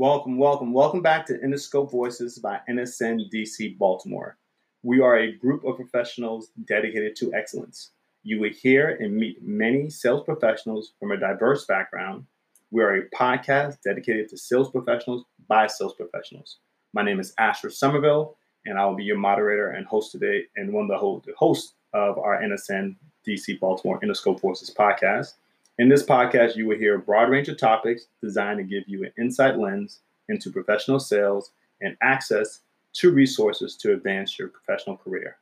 Welcome, welcome, welcome back to Interscope Voices by NSN DC Baltimore. We are a group of professionals dedicated to excellence. You will hear and meet many sales professionals from a diverse background. We are a podcast dedicated to sales professionals by sales professionals. My name is Asher Somerville, and I will be your moderator and host today, and one of the hosts of our NSN DC Baltimore Interscope Voices podcast. In this podcast, you will hear a broad range of topics designed to give you an insight lens into professional sales and access to resources to advance your professional career.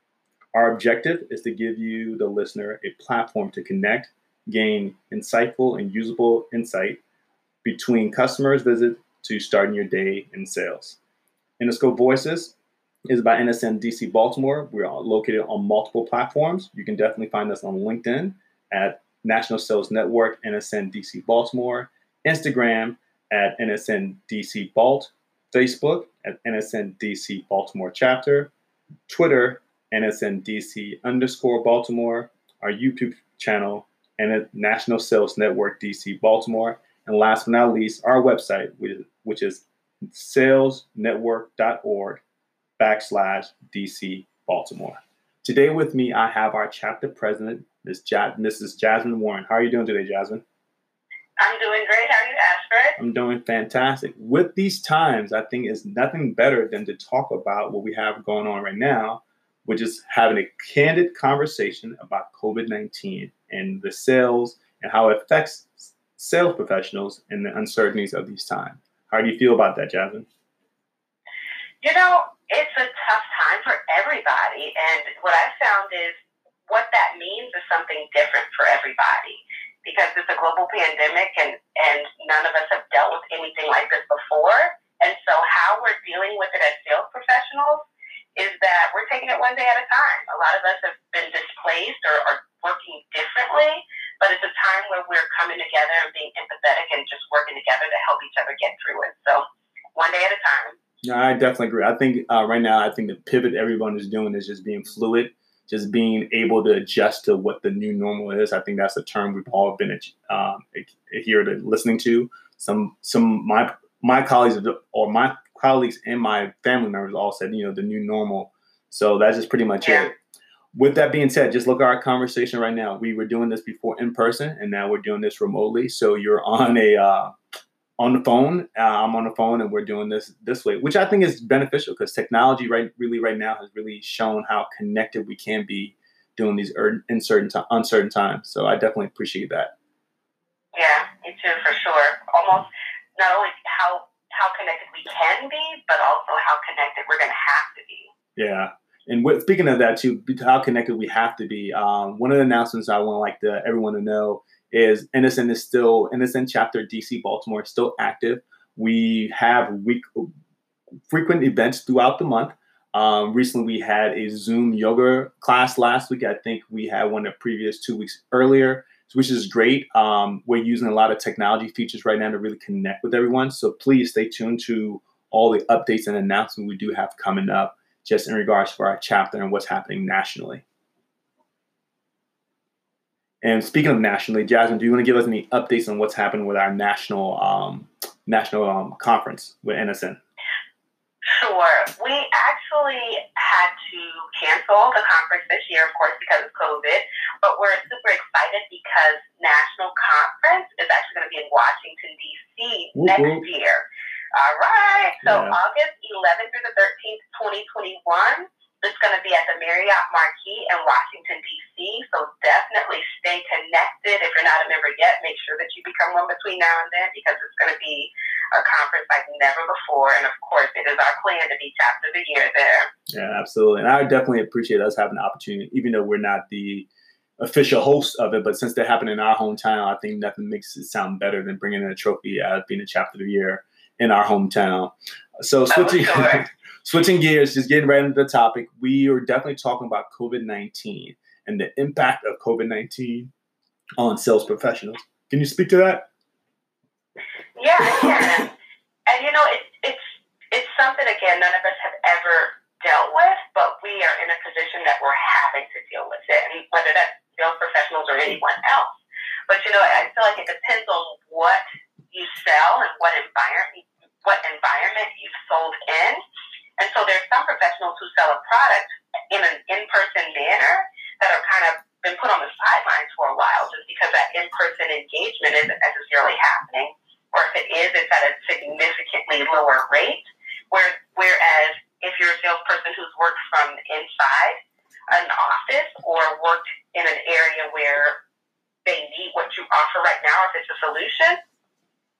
Our objective is to give you, the listener, a platform to connect, gain insightful and usable insight between customers' visit to starting your day in sales. Interscope Voices is by NSN DC Baltimore. We're located on multiple platforms. You can definitely find us on LinkedIn at National Sales Network, NSN DC Baltimore, Instagram at NSN DC Balt, Facebook at NSN DC Baltimore Chapter, Twitter, NSN DC underscore Baltimore, our YouTube channel, and National Sales Network DC Baltimore, and last but not least, our website, which is salesnetwork.org backslash DC Baltimore. Today with me, I have our chapter president, Ms. Ja- Mrs. Jasmine Warren. How are you doing today, Jasmine? I'm doing great. How are you, Ashford? I'm doing fantastic. With these times, I think it's nothing better than to talk about what we have going on right now, which is having a candid conversation about COVID 19 and the sales and how it affects sales professionals and the uncertainties of these times. How do you feel about that, Jasmine? You know, it's a tough time for everybody. And what I found is what that means is something different for everybody because it's a global pandemic and, and none of us have dealt with anything like this before. And so, how we're dealing with it as sales professionals is that we're taking it one day at a time. A lot of us have been displaced or are working differently, but it's a time where we're coming together and being empathetic and just working together to help each other get through it. So, one day at a time. No, I definitely agree. I think uh, right now, I think the pivot everyone is doing is just being fluid just being able to adjust to what the new normal is. I think that's a term we've all been um, here to listening to. Some some my my colleagues or my colleagues and my family members all said, you know, the new normal. So that's just pretty much yeah. it. With that being said, just look at our conversation right now. We were doing this before in person, and now we're doing this remotely. So you're on a uh, on the phone. Uh, I'm on the phone, and we're doing this this way, which I think is beneficial because technology, right, really right now has really shown how connected we can be doing these in certain t- uncertain times. So I definitely appreciate that. Yeah, me too, for sure. Almost not only how how connected we can be, but also how connected we're going to have to be. Yeah. And with, speaking of that too, how connected we have to be. Um, one of the announcements I want like the, everyone to know is NSN is still NSN chapter DC Baltimore is still active. We have week frequent events throughout the month. Um, recently, we had a Zoom yoga class last week. I think we had one the previous two weeks earlier, which is great. Um, we're using a lot of technology features right now to really connect with everyone. So please stay tuned to all the updates and announcements we do have coming up, just in regards to our chapter and what's happening nationally. And speaking of nationally, Jasmine, do you want to give us any updates on what's happened with our national um, national um, conference with NSN? Sure. We actually had to cancel the conference this year, of course, because of COVID. But we're super excited because national conference is actually going to be in Washington D.C. next year. All right. So yeah. August 11th through the 13th, 2021. It's going to be at the Marriott Marquis in Washington, D.C. So definitely stay connected. If you're not a member yet, make sure that you become one between now and then because it's going to be a conference like never before. And of course, it is our plan to be chapter of the year there. Yeah, absolutely. And I definitely appreciate us having the opportunity, even though we're not the official host of it, but since they happen in our hometown, I think nothing makes it sound better than bringing in a trophy as being a chapter of the year in our hometown. So oh, switching. Oh, sure. switching gears, just getting right into the topic, we are definitely talking about COVID 19 and the impact of COVID 19 on sales professionals. Can you speak to that? Yeah, I can. and you know, it's, it's, it's something, again, none of us have ever dealt with, but we are in a position that we're having to deal with it, and whether that's sales professionals or anyone else. But you know, I feel like it depends on what you sell and what environment what environment you've sold in. And so there's some professionals who sell a product in an in-person manner that are kind of been put on the sidelines for a while just because that in-person engagement isn't necessarily happening. Or if it is, it's at a significantly lower rate. Where, whereas if you're a salesperson who's worked from inside an office or worked in an area where they need what you offer right now, if it's a solution,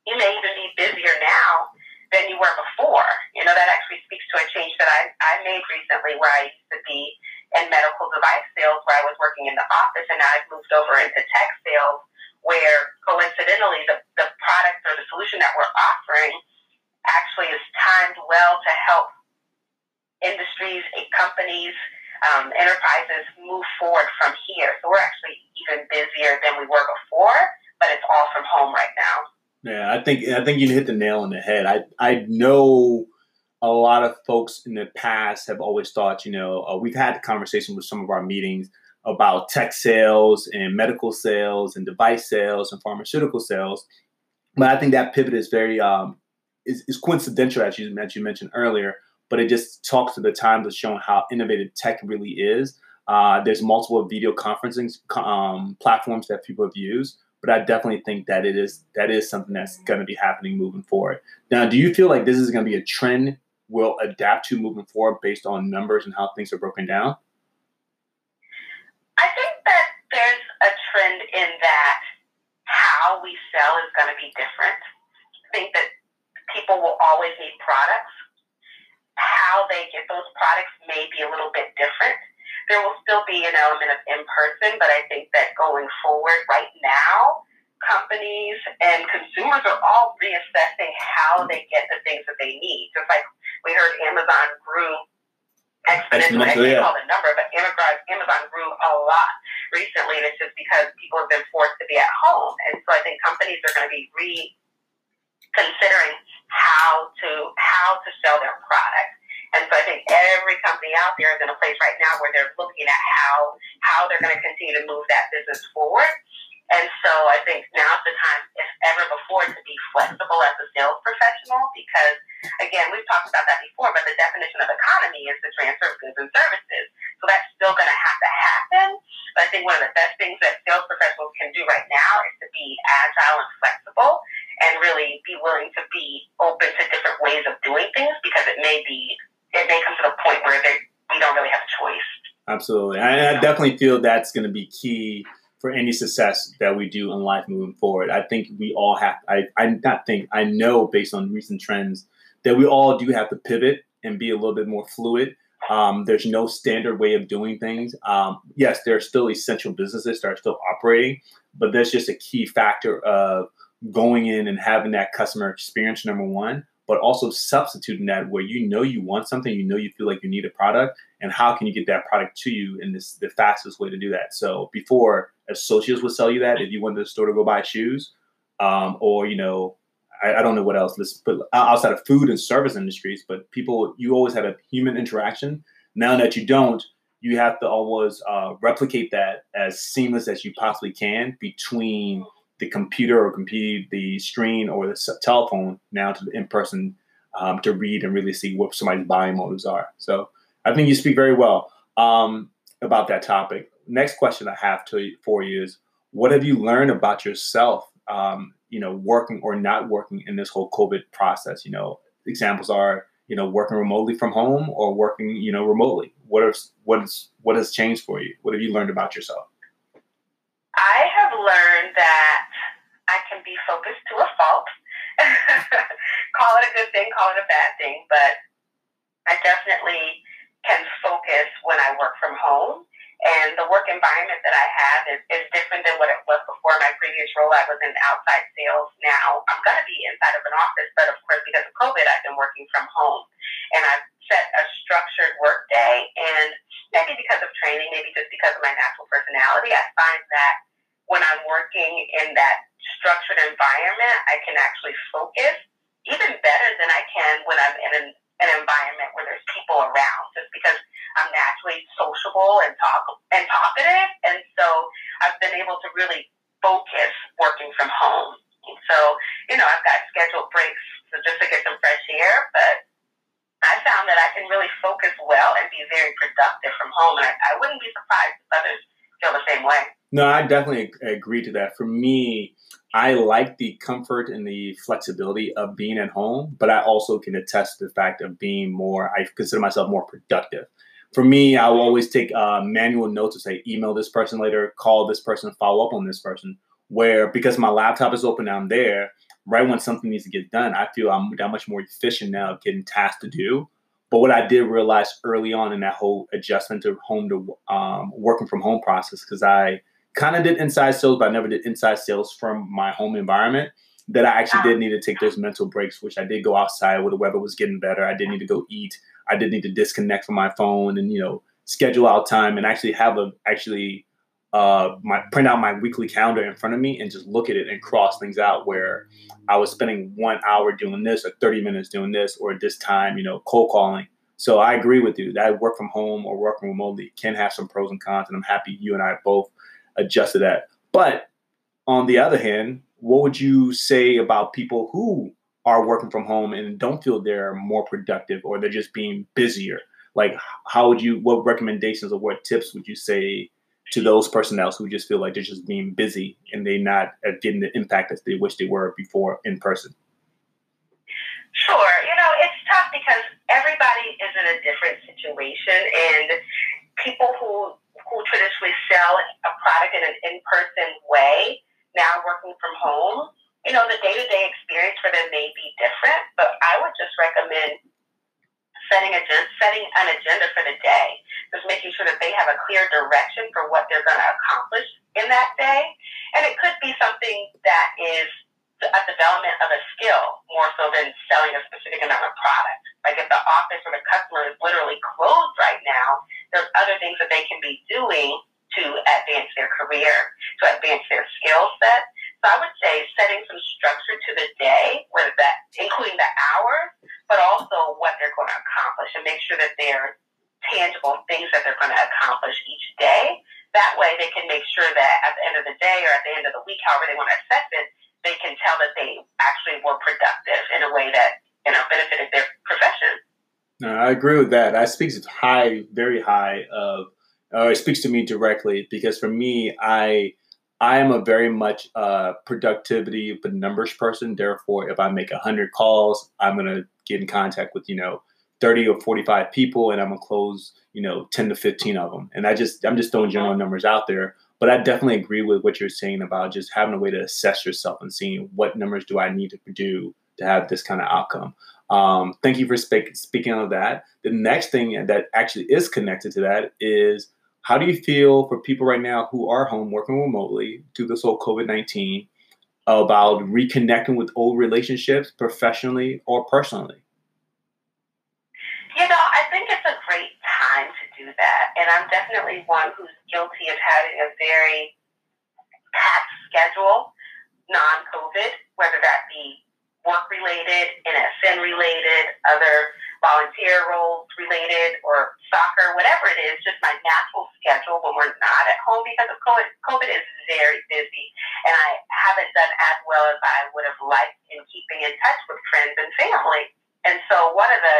you may even be busier now than you were before. You know, that actually speaks to a change that I, I made recently where I used to be in medical device sales where I was working in the office and now I've moved over into tech sales where coincidentally the, the product or the solution that we're offering actually is timed well to help industries, companies, um, enterprises move forward from here. So we're actually even busier than we were before, but it's all from home right now. Yeah, I think I think you hit the nail on the head. I I know a lot of folks in the past have always thought, you know, uh, we've had the conversation with some of our meetings about tech sales and medical sales and device sales and pharmaceutical sales, but I think that pivot is very um, is, is coincidental, as you, as you mentioned earlier. But it just talks to the times of showing how innovative tech really is. Uh, there's multiple video conferencing um, platforms that people have used but I definitely think that it is that is something that's going to be happening moving forward. Now, do you feel like this is going to be a trend we'll adapt to moving forward based on numbers and how things are broken down? I think that there's a trend in that how we sell is going to be different. I think that people will always need products. How they get those products may be a little bit different there will still be an element of in person, but I think that going forward, right now, companies and consumers are all reassessing how they get the things that they need. Just like we heard Amazon grew exponentially. I can't call the number, but Amazon, Amazon grew a lot recently, and it's just because people have been forced to be at home. And so I think companies are going to be reconsidering how to how to sell their products. And so I think every company out there is in a place right now where they're looking at how how they're going to continue to move that business forward. And so I think now's the time, if ever before, to be flexible as a sales professional because, again, we've talked about that before, but the definition of economy is the transfer of goods and services. So that's still going to have to happen. But I think one of the best things that sales professionals can do right now is to be agile and flexible and really be willing to be open to different ways of doing things because it may be it may come to the point where they, we don't really have a choice. Absolutely. I, I definitely feel that's going to be key for any success that we do in life moving forward. I think we all have, I, I not think, I know based on recent trends that we all do have to pivot and be a little bit more fluid. Um, there's no standard way of doing things. Um, yes, there are still essential businesses that are still operating, but that's just a key factor of going in and having that customer experience, number one, but also substituting that where you know you want something, you know you feel like you need a product, and how can you get that product to you in this the fastest way to do that. So before associates would sell you that if you went to the store to go buy shoes, um, or you know, I, I, don't know what else. Let's put outside of food and service industries, but people you always had a human interaction. Now that you don't, you have to always uh, replicate that as seamless as you possibly can between the computer or compete the screen or the telephone now to the in person um, to read and really see what somebody's buying motives are. So I think you speak very well um, about that topic. Next question I have to for you is, what have you learned about yourself? Um, you know, working or not working in this whole COVID process. You know, examples are you know working remotely from home or working you know remotely. What is what is what has changed for you? What have you learned about yourself? I have learned that can be focused to a fault. call it a good thing, call it a bad thing, but I definitely can focus when I work from home. And the work environment that I have is, is different than what it was before my previous role. I was in outside sales. Now I'm going to be inside of an office, but of course, because of COVID, I've been working from home. And I've set a structured work day. And maybe because of training, maybe just because of my natural personality, I find that when I'm working in that structured environment, I can actually focus even better than I can when I'm in an, an environment where there's people around, just because I'm naturally sociable and talk and talkative, and so I've been able to really focus working from home. So you know, I've got scheduled breaks so just to get some fresh air, but I found that I can really focus well and be very productive from home, and I, I wouldn't be surprised no, I definitely agree to that. For me, I like the comfort and the flexibility of being at home, but I also can attest to the fact of being more, I consider myself more productive. For me, I will always take uh, manual notes to say, email this person later, call this person, follow up on this person. Where because my laptop is open, I'm there. Right when something needs to get done, I feel I'm that much more efficient now of getting tasks to do. But what I did realize early on in that whole adjustment to home to um, working from home process, because I kind of did inside sales, but I never did inside sales from my home environment. That I actually did need to take those mental breaks, which I did go outside where the weather was getting better. I did need to go eat. I did need to disconnect from my phone and you know schedule out time and actually have a actually uh, my print out my weekly calendar in front of me and just look at it and cross things out where I was spending one hour doing this or 30 minutes doing this or this time, you know, cold calling. So I agree with you that work from home or working remotely can have some pros and cons. And I'm happy you and I both adjusted that. But on the other hand, what would you say about people who are working from home and don't feel they're more productive or they're just being busier? Like, how would you, what recommendations or what tips would you say to those personnel who just feel like they're just being busy and they're not uh, getting the impact that they wish they were before in person? Sure. You know, it's tough because everybody is in a different situation and people who who traditionally sell a product in an in-person way, now working from home, you know, the day-to-day experience for them may be different, but I would just recommend setting a setting an agenda for the day, just making sure that they have a clear direction for what they're going to accomplish in that day, and it could be something that is a development of a skill more so than selling a specific amount of product. Like if the office or the customer is literally closed right now, there's other things that they can be doing to advance their career, to advance their skill set. So I would say setting some structure to the day, whether that including the hours, but also what they're going to accomplish, and make sure that they're tangible things that they're going to accomplish each day. That way, they can make sure that at the end of the day or at the end of the week, however they want to assess it, they can tell that they actually were productive in a way that you know benefited their profession. No, I agree with that. That speaks high, very high of, or it speaks to me directly because for me, I I am a very much uh, productivity but numbers person. Therefore, if I make hundred calls, I'm gonna get in contact with you know 30 or 45 people and I'm gonna close, you know, 10 to 15 of them. And I just I'm just throwing general numbers out there. But I definitely agree with what you're saying about just having a way to assess yourself and seeing what numbers do I need to do to have this kind of outcome. Um, thank you for speak, speaking on that. The next thing that actually is connected to that is how do you feel for people right now who are home working remotely due to this whole COVID 19 about reconnecting with old relationships professionally or personally? You know, I think it's a great time to do that. And I'm definitely one who's guilty of having a very packed schedule, non COVID, whether that be work related, NSN related, other volunteer roles related, or soccer, whatever it is, just my natural schedule when we're not at home because of COVID. COVID is very busy, and I haven't done as well as I would have liked in keeping in touch with friends and family. And so, one of the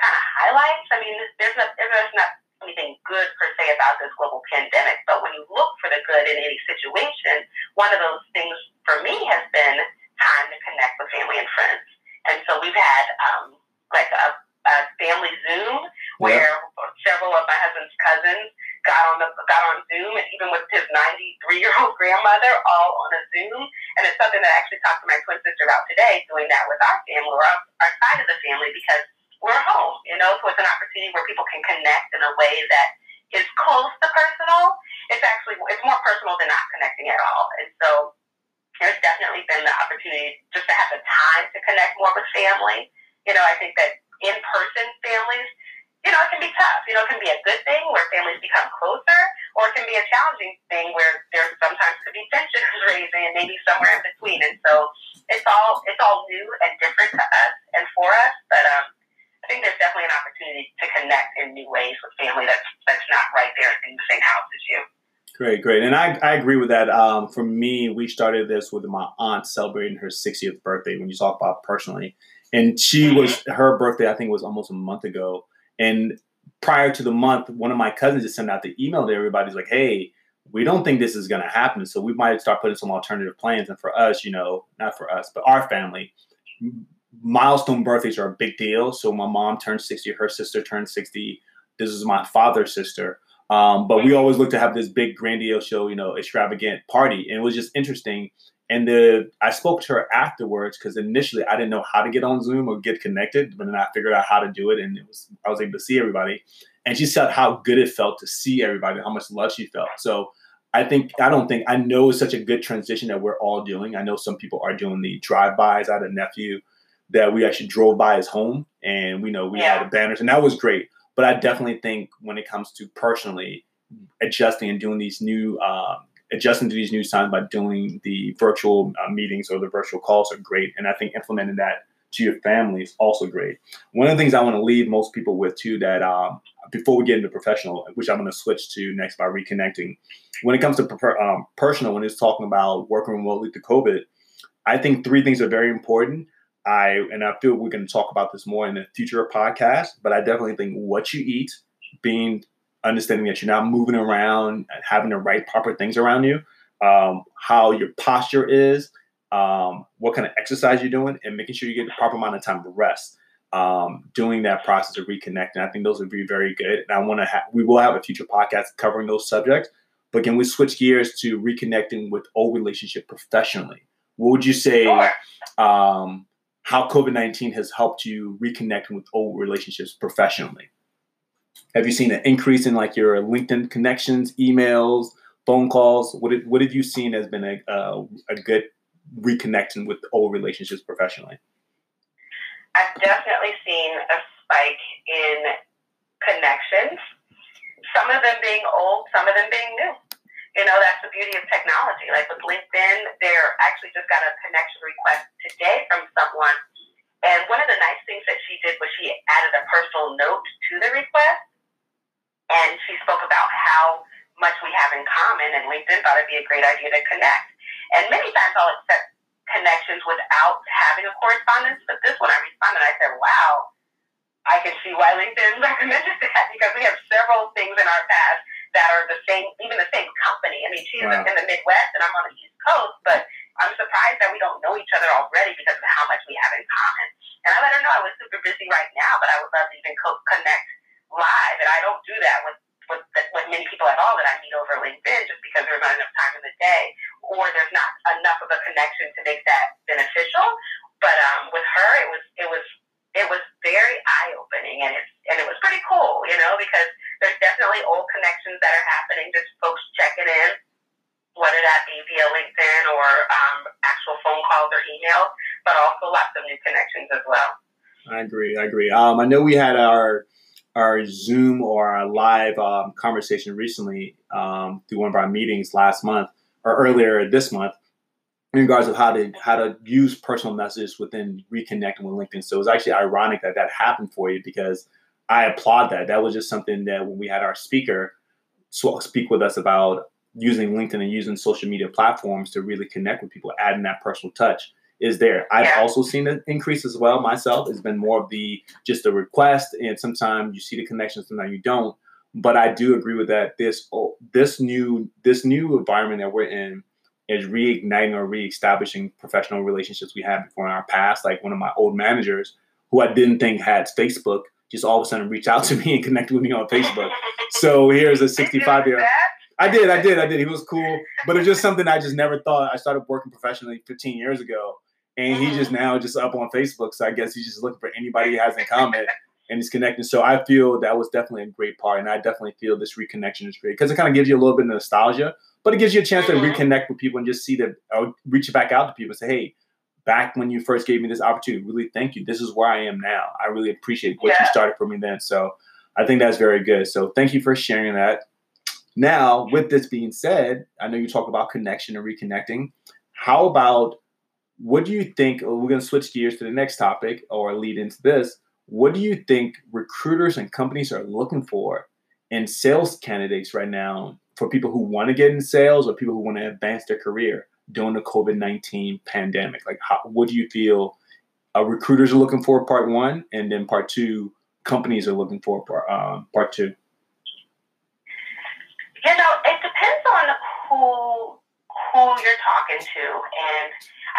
kind of highlights. I mean, there's not there's not anything good per se about this global pandemic, but when you look for the good in any situation, one of those things for me has been time to connect with family and friends. And so we've had um, like a, a family Zoom where yeah. several of my husband's cousins got on the got on Zoom, and even with his 93 year old grandmother, all on a Zoom. And it's something that I actually talked to my twin sister about today, doing that with our family or our, our side of the family because we're home, you know, so it's an opportunity where people can connect in a way that is close to personal. It's actually, it's more personal than not connecting at all. And so there's definitely been the opportunity just to have the time to connect more with family. You know, I think that in-person families, you know, it can be tough. You know, it can be a good thing where families become closer, or it can be a challenging thing where there sometimes could be tensions raising and maybe somewhere in between. And so it's all it's all new and different to us and for us. But um, I think there's definitely an opportunity to connect in new ways with family that's that's not right there in the same house as you. Great, great, and I, I agree with that. Um, for me, we started this with my aunt celebrating her 60th birthday. When you talk about personally, and she mm-hmm. was her birthday, I think was almost a month ago, and prior to the month, one of my cousins just sent out the email to everybody. Like, hey, we don't think this is going to happen. So we might start putting some alternative plans. And for us, you know, not for us, but our family, milestone birthdays are a big deal. So my mom turned 60, her sister turned 60. This is my father's sister. Um, but we always look to have this big grandiose show, you know, extravagant party. And it was just interesting. And the I spoke to her afterwards because initially I didn't know how to get on Zoom or get connected, but then I figured out how to do it, and it was I was able to see everybody. And she said how good it felt to see everybody, how much love she felt. So I think I don't think I know it's such a good transition that we're all doing. I know some people are doing the drive-bys. I had a nephew that we actually drove by his home, and we know we yeah. had the banners, and that was great. But I definitely think when it comes to personally adjusting and doing these new um, adjusting to these new signs by doing the virtual uh, meetings or the virtual calls are great. And I think implementing that to your family is also great. One of the things I want to leave most people with too that um, before we get into professional, which I'm going to switch to next by reconnecting, when it comes to um, personal, when it's talking about working remotely through COVID, I think three things are very important. I and I feel we're going to talk about this more in the future podcast, but I definitely think what you eat, being understanding that you're not moving around, having the right proper things around you, um, how your posture is, um, what kind of exercise you're doing, and making sure you get the proper amount of time to rest. Um, doing that process of reconnecting, I think those would be very good. And I want to have, we will have a future podcast covering those subjects. But can we switch gears to reconnecting with old relationship professionally? What would you say? How COVID nineteen has helped you reconnect with old relationships professionally? Have you seen an increase in like your LinkedIn connections, emails, phone calls? What did, what have you seen as been a, a good reconnecting with old relationships professionally? I've definitely seen a spike in connections. Some of them being old, some of them being new. You know, that's the beauty of technology. Like with LinkedIn, they're actually just got a connection request today from someone and one of the nice things that she did was she added a personal note to the request. And she spoke about how much we have in common, and LinkedIn thought it'd be a great idea to connect. And many times I'll accept connections without having a correspondence, but this one I responded. I said, wow, I can see why LinkedIn recommended that because we have several things in our past that are the same, even the same company. I mean, she's wow. in the Midwest and I'm on the East Coast, but I'm surprised that we don't know each other already because of how much we have in common. And I let her know I was super busy right now, but I would love to even co- connect live. And I don't do that with, with, with many people at all that I meet over LinkedIn just because there's not enough time in the day or there's not enough of a connection to make that beneficial. But um, with her, it was it was it was very eye opening and it's and it was pretty cool, you know, because there's definitely old connections that are happening, just folks checking in whether that be via LinkedIn or um, actual phone calls or emails, but also lots of new connections as well. I agree. I agree. Um, I know we had our our Zoom or our live um, conversation recently um, through one of our meetings last month or earlier this month in regards of how to how to use personal messages within reconnecting with LinkedIn. So it was actually ironic that that happened for you because I applaud that. That was just something that when we had our speaker speak with us about using LinkedIn and using social media platforms to really connect with people, adding that personal touch is there. I've yeah. also seen an increase as well myself. It's been more of the just a request, and sometimes you see the connection, sometimes you don't. But I do agree with that. This oh, this new this new environment that we're in is reigniting or reestablishing professional relationships we had before in our past. Like one of my old managers, who I didn't think had Facebook, just all of a sudden reached out to me and connected with me on Facebook. so here's a 65 year. old. I did, I did, I did. He was cool, but it's just something I just never thought. I started working professionally 15 years ago, and he just now just up on Facebook. So I guess he's just looking for anybody he has in common, and he's connecting. So I feel that was definitely a great part, and I definitely feel this reconnection is great because it kind of gives you a little bit of nostalgia, but it gives you a chance to mm-hmm. reconnect with people and just see that, reach back out to people and say, hey. Back when you first gave me this opportunity, really thank you. This is where I am now. I really appreciate what yeah. you started for me then. So I think that's very good. So thank you for sharing that. Now, with this being said, I know you talk about connection and reconnecting. How about what do you think? Oh, we're going to switch gears to the next topic or lead into this. What do you think recruiters and companies are looking for in sales candidates right now for people who want to get in sales or people who want to advance their career during the COVID 19 pandemic? Like, how, what do you feel uh, recruiters are looking for, part one? And then part two, companies are looking for for um, part two? You know, it depends on who who you're talking to, and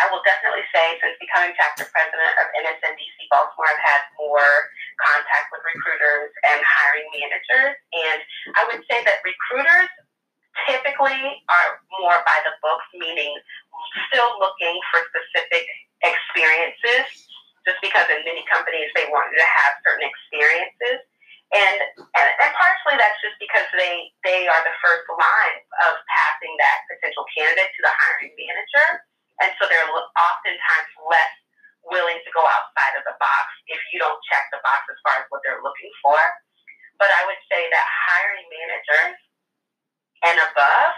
I will definitely say, since becoming chapter president of NSNDC Baltimore, I've had more contact with recruiters and hiring managers, and I would say that recruiters typically are more by the books, meaning still looking for specific experiences, just because in many companies they want you to have certain experiences. And, and, and partially that's just because they, they are the first line of passing that potential candidate to the hiring manager. And so they're oftentimes less willing to go outside of the box if you don't check the box as far as what they're looking for. But I would say that hiring managers and above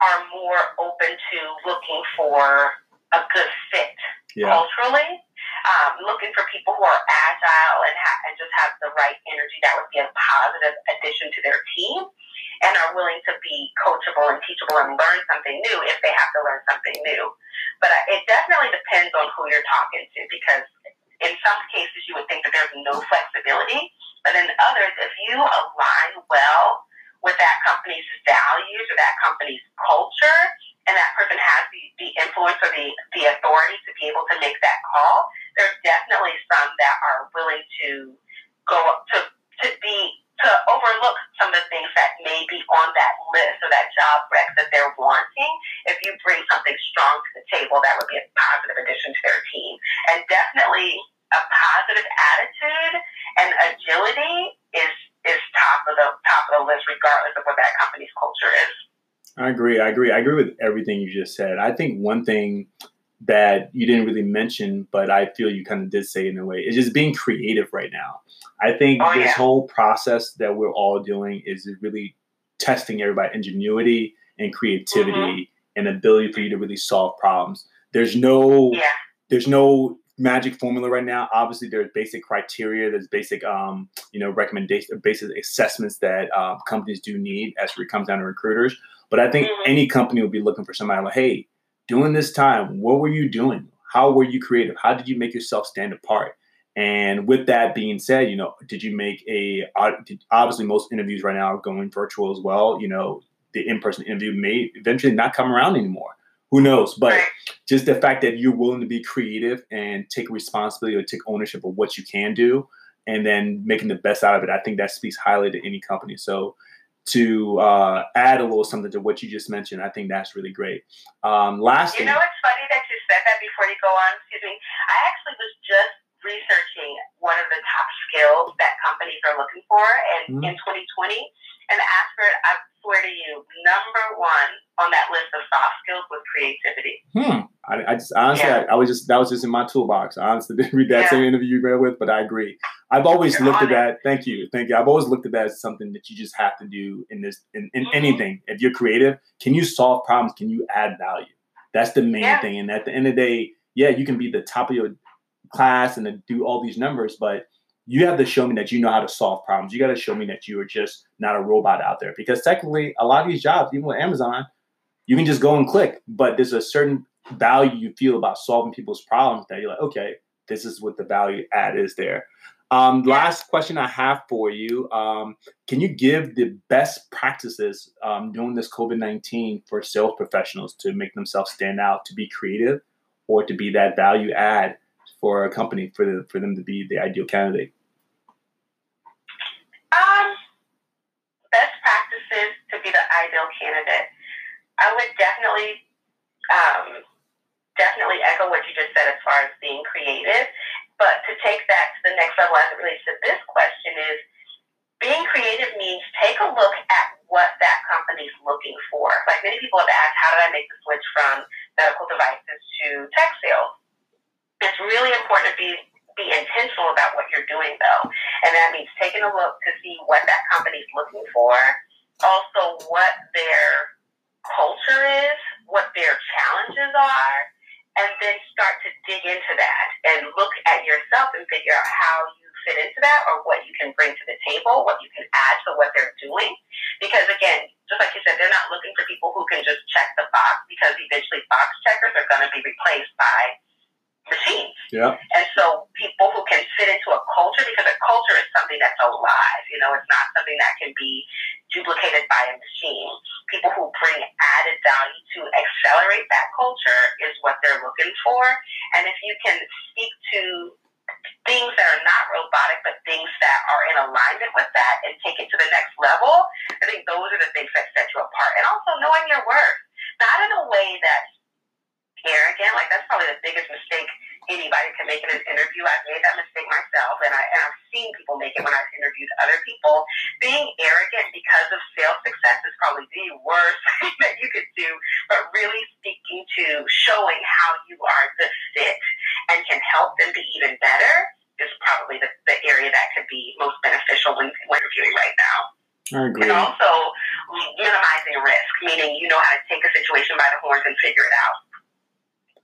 are more open to looking for a good fit yeah. culturally um, looking for people who are agile and, ha- and just have the right energy that would be a positive addition to their team and are willing to be coachable and teachable and learn something new if they have to learn something new. But uh, it definitely depends on who you're talking to because in some cases you would think that there's no flexibility, but in others, if you align well with that company's values or that company's culture, and that person has the, the influence or the, the authority to be able to make that call, there's definitely some that are willing to go to, to be to overlook some of the things that may be on that list or that job rec that they're wanting. If you bring something strong to the table, that would be a positive addition to their team. And definitely a positive attitude and agility is is top of the top of the list, regardless of what that company's culture is. I agree. I agree. I agree with everything you just said. I think one thing that you didn't really mention, but I feel you kind of did say in a way, is just being creative right now. I think oh, this yeah. whole process that we're all doing is really testing everybody ingenuity and creativity mm-hmm. and ability for you to really solve problems. There's no yeah. there's no magic formula right now. Obviously, there's basic criteria, there's basic, um, you know, recommendations, basic assessments that um, companies do need as it comes down to recruiters. But I think mm-hmm. any company will be looking for somebody like, hey, during this time, what were you doing? How were you creative? How did you make yourself stand apart? And with that being said, you know, did you make a obviously most interviews right now are going virtual as well. You know, the in-person interview may eventually not come around anymore. Who knows? But just the fact that you're willing to be creative and take responsibility or take ownership of what you can do, and then making the best out of it, I think that speaks highly to any company. So to uh, add a little something to what you just mentioned. I think that's really great. Um, last you know, it's funny that you said that before you go on. Excuse me. I actually was just researching one of the top skills that companies are looking for in, mm-hmm. in 2020. And Ashford, I swear to you, number one on that list of soft skills was creativity. Hmm. I, I just honestly, yeah. I, I, was just that was just in my toolbox. I honestly didn't read that yeah. same interview you read with, but I agree. I've always You're looked at that. Thank you, thank you. I've always looked at that as something that you just have to do in this in, in mm-hmm. anything. If you're creative, can you solve problems? Can you add value? That's the main yeah. thing. And at the end of the day, yeah, you can be the top of your class and do all these numbers, but you have to show me that you know how to solve problems. You got to show me that you are just not a robot out there. Because technically, a lot of these jobs, even with Amazon, you can just go and click, but there's a certain value you feel about solving people's problems that you're like, okay, this is what the value add is there. Um, last question I have for you: um, Can you give the best practices um, during this COVID nineteen for sales professionals to make themselves stand out, to be creative, or to be that value add for a company for the, for them to be the ideal candidate? Um, best practices to be the ideal candidate. I would definitely um, definitely echo what you just said as far as being creative. But to take that to the next level as it relates to this question is being creative means take a look at what that company's looking for. Like many people have asked, how did I make the switch from medical devices to tech sales? It's really important to be be intentional about what you're doing though. And that means taking a look to see what that company's looking for, also what their culture is, what their challenges are, and then start to dig into that and look at yourself and figure out how you fit into that or what you can bring to the table, what you can add to what they're doing. Because again, just like you said, they're not looking for people who can just check the box because eventually box checkers are going to be replaced by machines. Yeah. And so people who can fit into a culture, because a culture is something that's culture is what they're looking for. And if you can speak to things that are not robotic, but things that are in alignment with that and take it to the next level, I think those are the things that set you apart. And also knowing your worth, not in a way that's arrogant. Like that's probably the biggest mistake anybody can make in an interview. I've made that mistake myself, and, I, and I've seen people make it when I've interviewed other people. Being arrogant because of sales success is probably the worst thing that you could do, but really speaking to showing how you are the fit and can help them be even better is probably the, the area that could be most beneficial when, when interviewing right now. I agree. And also minimizing risk, meaning you know how to take a situation by the horns and figure it out.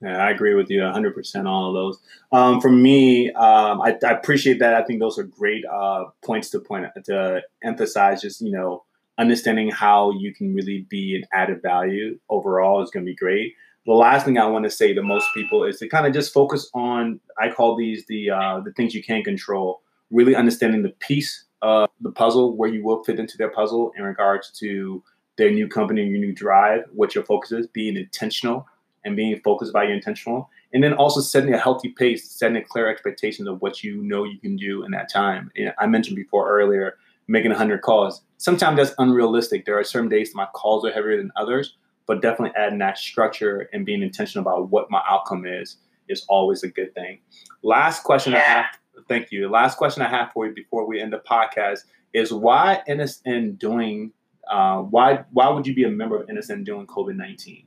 Yeah, I agree with you 100% all of those. Um, for me, um, I, I, appreciate that. I think those are great uh, points to point to emphasize. Just you know, understanding how you can really be an added value overall is going to be great. The last thing I want to say to most people is to kind of just focus on. I call these the uh, the things you can control. Really understanding the piece of the puzzle where you will fit into their puzzle in regards to their new company, your new drive, what your focus is, being intentional and being focused by your intentional. And then also setting a healthy pace setting a clear expectations of what you know you can do in that time. And i mentioned before earlier making 100 calls. Sometimes that's unrealistic. There are certain days my calls are heavier than others but definitely adding that structure and being intentional about what my outcome is is always a good thing. Last question i have thank you. Last question i have for you before we end the podcast is why nsn doing uh, why why would you be a member of nsn during covid-19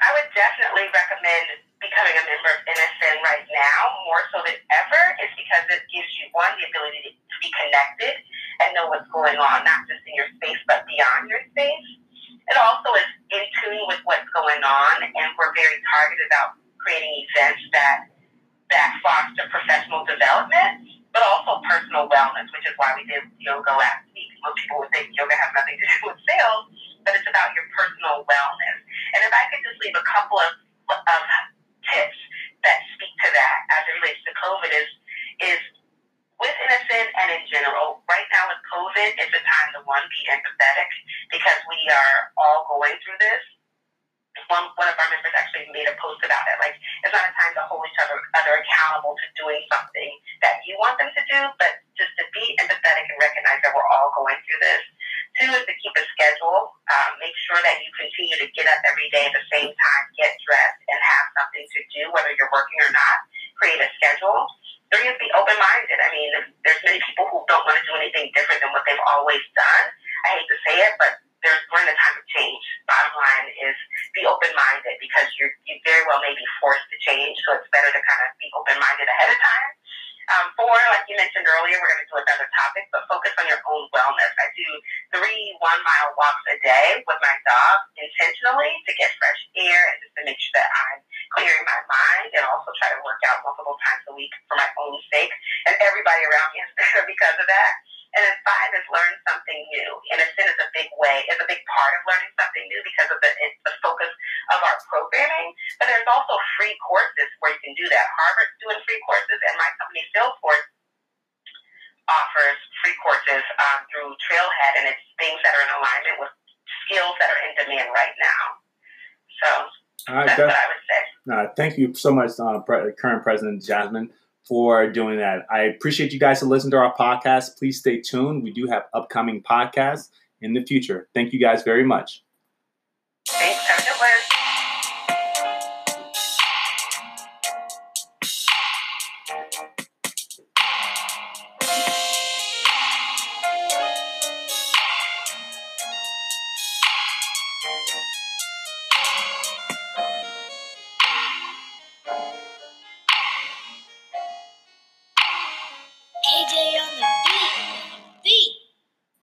I would definitely recommend becoming a member of NSN right now, more so than ever, is because it gives you one the ability to be connected and know what's going on, not just in your space but beyond your space. It also is in tune with what's going on, and we're very targeted about creating events that that foster professional development, but also personal wellness, which is why we did yoga last week. Most people would think yoga has nothing to do with sales, but it's about your personal wellness. And if I could just leave a couple of, of tips that speak to that as it relates to COVID is, is with NSN and in general, right now with COVID, it's a time to one, be empathetic because we are all going through this. One, one of our members actually made a post about it. Like, it's not a time to hold each other, other accountable to doing something to but just to be empathetic and recognize that we're all going through this. Two is to keep a schedule. Um, make sure that you continue to get up every day at the same time, get dressed, and have something to do, whether you're working or not. Create a schedule. Three is be open minded. I mean, there's many people who don't want to do anything different than what they've always done. I hate to say it, but there's we're in a time of change. Bottom line is be open minded because you're you very well may be forced to change, so it's better to kind of be open minded ahead of time um, four, like you mentioned earlier, we're going to do another topic, but focus on your own wellness. I do three one mile walks a day with my dog intentionally to get fresh air and just to make sure that I'm clearing my mind and also try to work out multiple times a week for my own sake. And everybody around me is better because of that. And then five is learn something new. And sin is a big way, is a big part of learning something new because of the, it's the focus of our programming. But there's also free courses where you can do that. Harvard's doing free courses, and my company Salesforce offers free courses um, through Trailhead, and it's things that are in alignment with skills that are in demand right now. So that's, that's what I would say. Uh, thank you so much, uh, current President Jasmine for doing that. I appreciate you guys to listen to our podcast. Please stay tuned. We do have upcoming podcasts in the future. Thank you guys very much. Thanks.